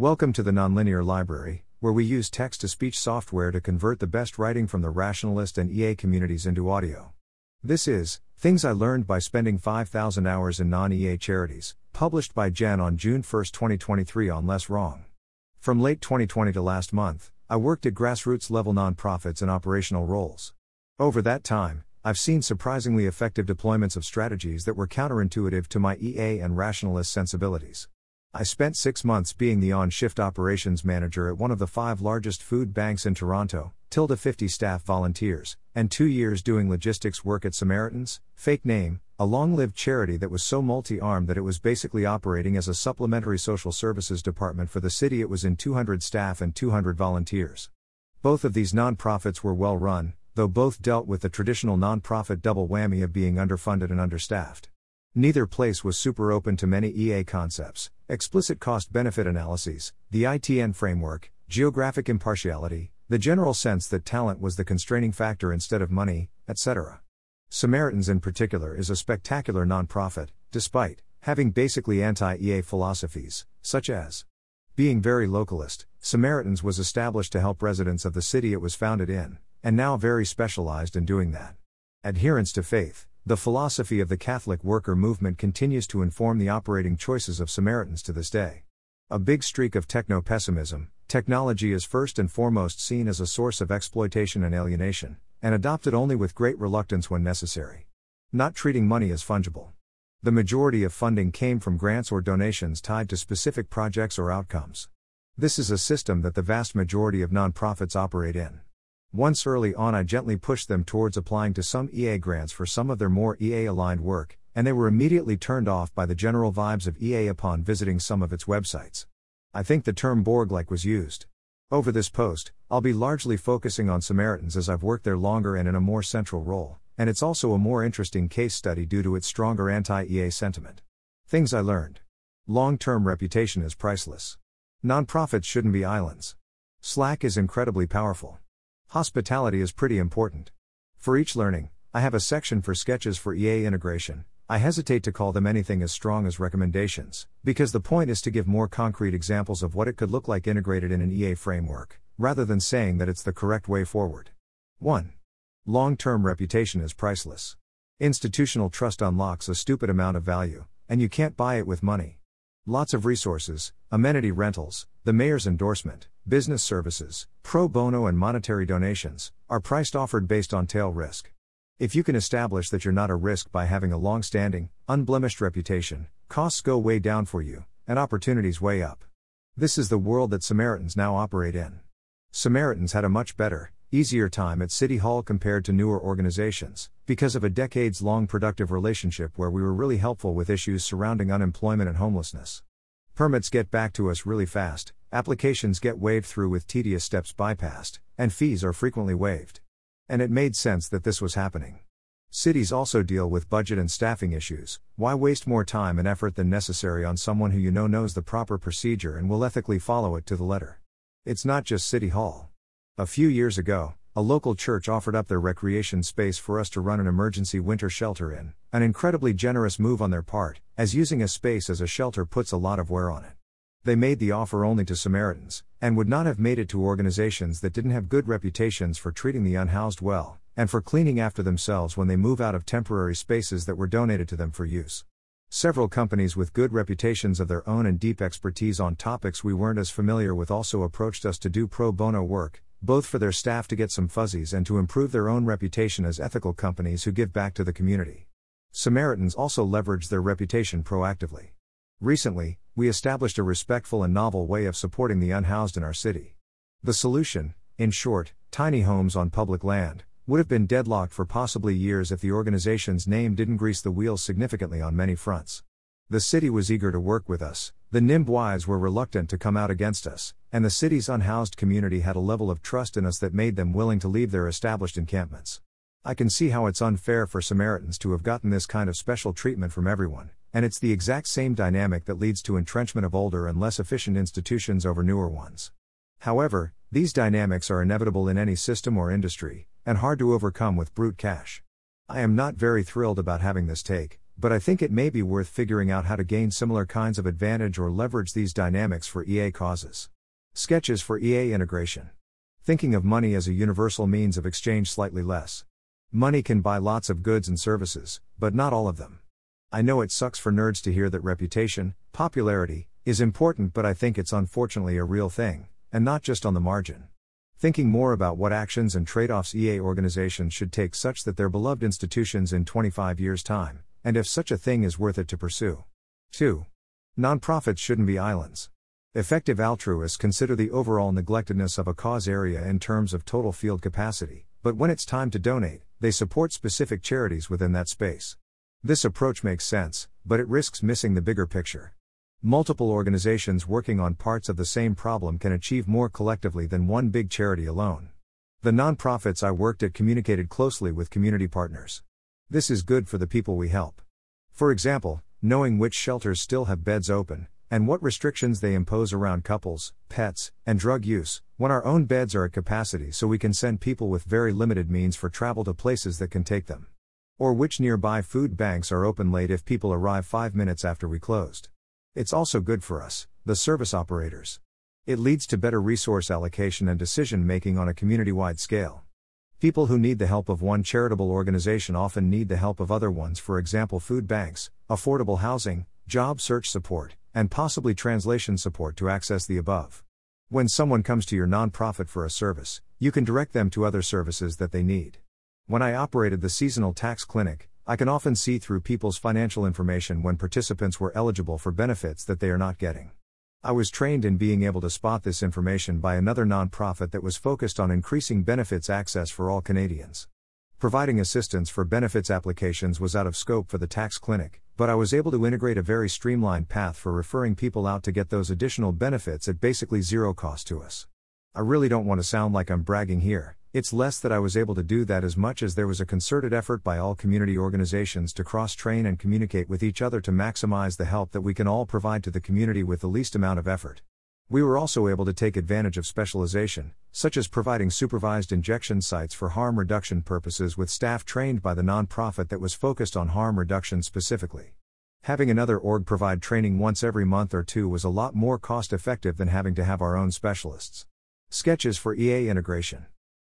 Welcome to the Nonlinear Library, where we use text to speech software to convert the best writing from the rationalist and EA communities into audio. This is Things I Learned by Spending 5,000 Hours in Non EA Charities, published by jenn on June 1, 2023 on LessWrong. From late 2020 to last month, I worked at grassroots level nonprofits in operational roles. Over that time, I've seen surprisingly effective deployments of strategies that were counterintuitive to my EA and rationalist sensibilities. I spent six months being the on shift operations manager at one of the five largest food banks in Toronto, tilde 50 staff volunteers, and two years doing logistics work at Samaritans, fake name, a long lived charity that was so multi armed that it was basically operating as a supplementary social services department for the city it was in 200 staff and 200 volunteers. Both of these nonprofits were well run, though both dealt with the traditional nonprofit double whammy of being underfunded and understaffed. Neither place was super open to many EA concepts, explicit cost benefit analyses, the ITN framework, geographic impartiality, the general sense that talent was the constraining factor instead of money, etc. Samaritans in particular is a spectacular nonprofit, despite having basically anti EA philosophies, such as being very localist. Samaritans was established to help residents of the city it was founded in, and now very specialized in doing that. Adherence to faith. The philosophy of the Catholic worker movement continues to inform the operating choices of Samaritans to this day. A big streak of techno pessimism, technology is first and foremost seen as a source of exploitation and alienation, and adopted only with great reluctance when necessary. Not treating money as fungible. The majority of funding came from grants or donations tied to specific projects or outcomes. This is a system that the vast majority of nonprofits operate in. Once early on, I gently pushed them towards applying to some EA grants for some of their more EA aligned work, and they were immediately turned off by the general vibes of EA upon visiting some of its websites. I think the term Borg like was used. Over this post, I'll be largely focusing on Samaritans as I've worked there longer and in a more central role, and it's also a more interesting case study due to its stronger anti EA sentiment. Things I learned. Long term reputation is priceless. Nonprofits shouldn't be islands. Slack is incredibly powerful. Hospitality is pretty important. For each learning, I have a section for sketches for EA integration. I hesitate to call them anything as strong as recommendations, because the point is to give more concrete examples of what it could look like integrated in an EA framework, rather than saying that it's the correct way forward. 1. Long term reputation is priceless. Institutional trust unlocks a stupid amount of value, and you can't buy it with money. Lots of resources, amenity rentals, the mayor's endorsement, business services, pro bono and monetary donations, are priced offered based on tail risk. If you can establish that you're not a risk by having a long standing, unblemished reputation, costs go way down for you, and opportunities way up. This is the world that Samaritans now operate in. Samaritans had a much better, easier time at City Hall compared to newer organizations, because of a decades long productive relationship where we were really helpful with issues surrounding unemployment and homelessness. Permits get back to us really fast, applications get waved through with tedious steps bypassed, and fees are frequently waived. And it made sense that this was happening. Cities also deal with budget and staffing issues. Why waste more time and effort than necessary on someone who you know knows the proper procedure and will ethically follow it to the letter? It's not just City Hall. A few years ago, a local church offered up their recreation space for us to run an emergency winter shelter in, an incredibly generous move on their part, as using a space as a shelter puts a lot of wear on it. They made the offer only to Samaritans, and would not have made it to organizations that didn't have good reputations for treating the unhoused well, and for cleaning after themselves when they move out of temporary spaces that were donated to them for use. Several companies with good reputations of their own and deep expertise on topics we weren't as familiar with also approached us to do pro bono work, both for their staff to get some fuzzies and to improve their own reputation as ethical companies who give back to the community. Samaritans also leverage their reputation proactively. Recently, we established a respectful and novel way of supporting the unhoused in our city. The solution, in short, tiny homes on public land, would have been deadlocked for possibly years if the organization's name didn't grease the wheels significantly on many fronts. The city was eager to work with us, the NIMBYs were reluctant to come out against us, and the city's unhoused community had a level of trust in us that made them willing to leave their established encampments. I can see how it's unfair for Samaritans to have gotten this kind of special treatment from everyone, and it's the exact same dynamic that leads to entrenchment of older and less efficient institutions over newer ones. However, these dynamics are inevitable in any system or industry, and hard to overcome with brute cash. I am not very thrilled about having this take, but I think it may be worth figuring out how to gain similar kinds of advantage or leverage these dynamics for EA causes. Sketches for EA integration. Thinking of money as a universal means of exchange slightly less. Money can buy lots of goods and services, but not all of them. I know it sucks for nerds to hear that reputation, popularity, is important, but I think it's unfortunately a real thing, and not just on the margin. Thinking more about what actions and trade offs EA organizations should take such that they're beloved institutions in 25 years' time, and if such a thing is worth it to pursue. 2. Nonprofits shouldn't be islands. Effective altruists consider the overall neglectedness of a cause area in terms of total field capacity, but when it's time to donate, they support specific charities within that space. This approach makes sense, but it risks missing the bigger picture. Multiple organizations working on parts of the same problem can achieve more collectively than one big charity alone. The nonprofits I worked at communicated closely with community partners. This is good for the people we help. For example, knowing which shelters still have beds open, and what restrictions they impose around couples, pets, and drug use, when our own beds are at capacity so we can send people with very limited means for travel to places that can take them. Or which nearby food banks are open late if people arrive five minutes after we closed. It's also good for us, the service operators. It leads to better resource allocation and decision making on a community wide scale. People who need the help of one charitable organization often need the help of other ones, for example, food banks, affordable housing, job search support, and possibly translation support to access the above. When someone comes to your nonprofit for a service, you can direct them to other services that they need. When I operated the seasonal tax clinic, I can often see through people's financial information when participants were eligible for benefits that they are not getting. I was trained in being able to spot this information by another nonprofit that was focused on increasing benefits access for all Canadians. Providing assistance for benefits applications was out of scope for the tax clinic, but I was able to integrate a very streamlined path for referring people out to get those additional benefits at basically zero cost to us. I really don't want to sound like I'm bragging here, it's less that I was able to do that as much as there was a concerted effort by all community organizations to cross train and communicate with each other to maximize the help that we can all provide to the community with the least amount of effort. We were also able to take advantage of specialization, such as providing supervised injection sites for harm reduction purposes with staff trained by the nonprofit that was focused on harm reduction specifically. Having another org provide training once every month or two was a lot more cost effective than having to have our own specialists. Sketches for EA integration.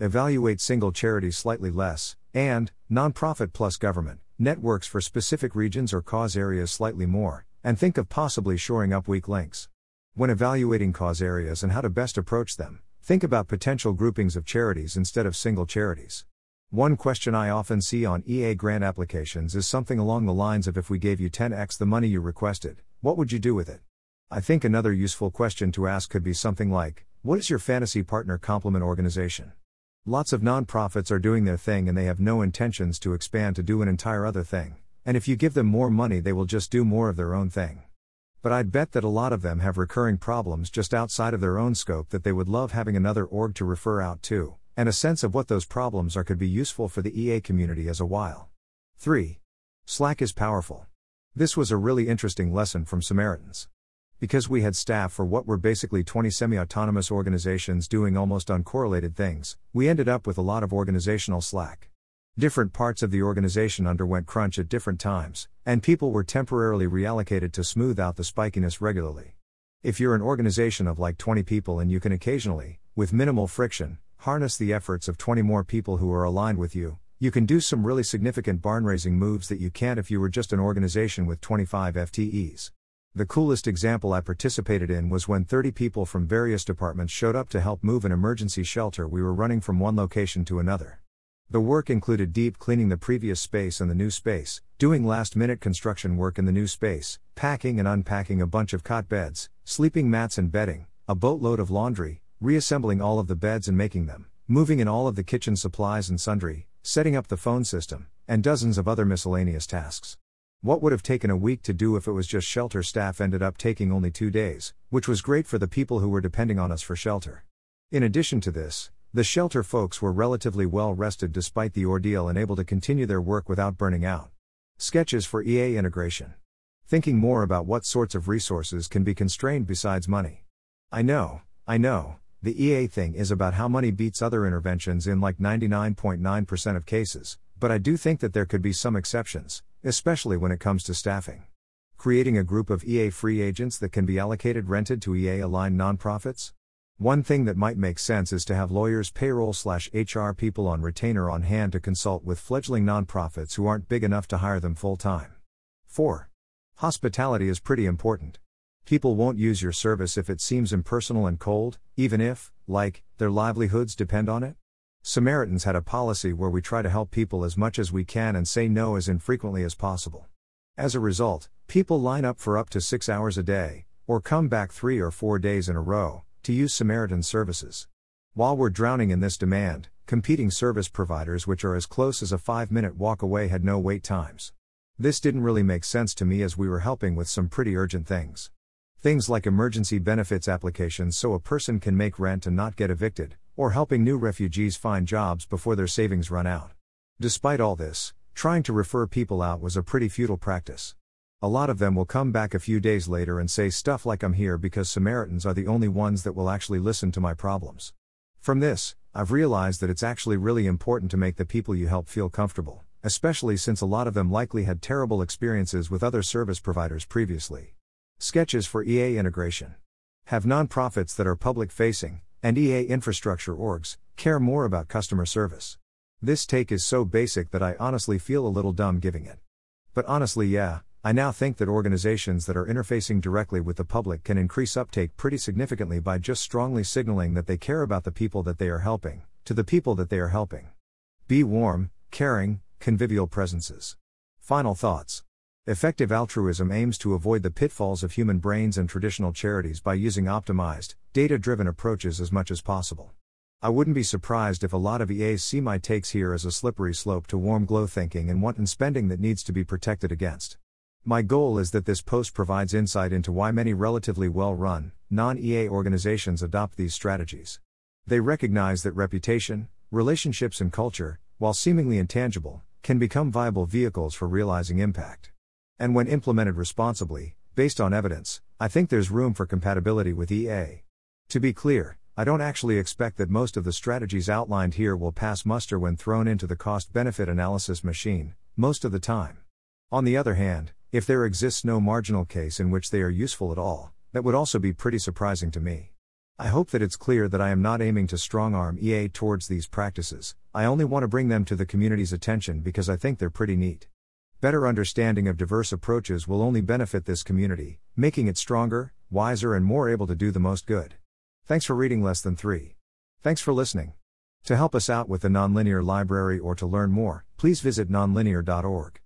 Evaluate single charities slightly less, and, nonprofit plus government, networks for specific regions or cause areas slightly more, and think of possibly shoring up weak links. When evaluating cause areas and how to best approach them, think about potential groupings of charities instead of single charities. One question I often see on EA grant applications is something along the lines of if we gave you 10x the money you requested, what would you do with it? I think another useful question to ask could be something like What is your fantasy partner complement organization? Lots of nonprofits are doing their thing and they have no intentions to expand to do an entire other thing, and if you give them more money, they will just do more of their own thing. But I'd bet that a lot of them have recurring problems just outside of their own scope that they would love having another org to refer out to, and a sense of what those problems are could be useful for the EA community as a while. 3. Slack is powerful. This was a really interesting lesson from Samaritans. Because we had staff for what were basically 20 semi autonomous organizations doing almost uncorrelated things, we ended up with a lot of organizational slack. Different parts of the organization underwent crunch at different times, and people were temporarily reallocated to smooth out the spikiness regularly. If you're an organization of like 20 people and you can occasionally, with minimal friction, harness the efforts of 20 more people who are aligned with you, you can do some really significant barn raising moves that you can't if you were just an organization with 25 FTEs. The coolest example I participated in was when 30 people from various departments showed up to help move an emergency shelter we were running from one location to another. The work included deep cleaning the previous space and the new space, doing last minute construction work in the new space, packing and unpacking a bunch of cot beds, sleeping mats and bedding, a boatload of laundry, reassembling all of the beds and making them, moving in all of the kitchen supplies and sundry, setting up the phone system, and dozens of other miscellaneous tasks. What would have taken a week to do if it was just shelter staff ended up taking only two days, which was great for the people who were depending on us for shelter. In addition to this, the shelter folks were relatively well rested despite the ordeal and able to continue their work without burning out. Sketches for EA integration. Thinking more about what sorts of resources can be constrained besides money. I know, I know, the EA thing is about how money beats other interventions in like 99.9% of cases, but I do think that there could be some exceptions, especially when it comes to staffing. Creating a group of EA free agents that can be allocated rented to EA aligned nonprofits? One thing that might make sense is to have lawyers, payroll slash HR people on retainer on hand to consult with fledgling nonprofits who aren't big enough to hire them full time. 4. Hospitality is pretty important. People won't use your service if it seems impersonal and cold, even if, like, their livelihoods depend on it. Samaritans had a policy where we try to help people as much as we can and say no as infrequently as possible. As a result, people line up for up to six hours a day, or come back three or four days in a row, to use Samaritan services. While we're drowning in this demand, competing service providers, which are as close as a five minute walk away, had no wait times. This didn't really make sense to me as we were helping with some pretty urgent things. Things like emergency benefits applications so a person can make rent and not get evicted, or helping new refugees find jobs before their savings run out. Despite all this, Trying to refer people out was a pretty futile practice. A lot of them will come back a few days later and say stuff like I'm here because Samaritans are the only ones that will actually listen to my problems. From this, I've realized that it's actually really important to make the people you help feel comfortable, especially since a lot of them likely had terrible experiences with other service providers previously. Sketches for EA integration. Have nonprofits that are public facing, and EA infrastructure orgs, care more about customer service. This take is so basic that I honestly feel a little dumb giving it. But honestly, yeah, I now think that organizations that are interfacing directly with the public can increase uptake pretty significantly by just strongly signaling that they care about the people that they are helping, to the people that they are helping. Be warm, caring, convivial presences. Final thoughts. Effective altruism aims to avoid the pitfalls of human brains and traditional charities by using optimized, data driven approaches as much as possible. I wouldn't be surprised if a lot of EAs see my takes here as a slippery slope to warm glow thinking and wanton spending that needs to be protected against. My goal is that this post provides insight into why many relatively well run, non EA organizations adopt these strategies. They recognize that reputation, relationships, and culture, while seemingly intangible, can become viable vehicles for realizing impact. And when implemented responsibly, based on evidence, I think there's room for compatibility with EA. To be clear, I don't actually expect that most of the strategies outlined here will pass muster when thrown into the cost benefit analysis machine, most of the time. On the other hand, if there exists no marginal case in which they are useful at all, that would also be pretty surprising to me. I hope that it's clear that I am not aiming to strong arm EA towards these practices, I only want to bring them to the community's attention because I think they're pretty neat. Better understanding of diverse approaches will only benefit this community, making it stronger, wiser, and more able to do the most good. Thanks for reading less than 3. Thanks for listening. To help us out with the Nonlinear Library or to learn more, please visit nonlinear.org.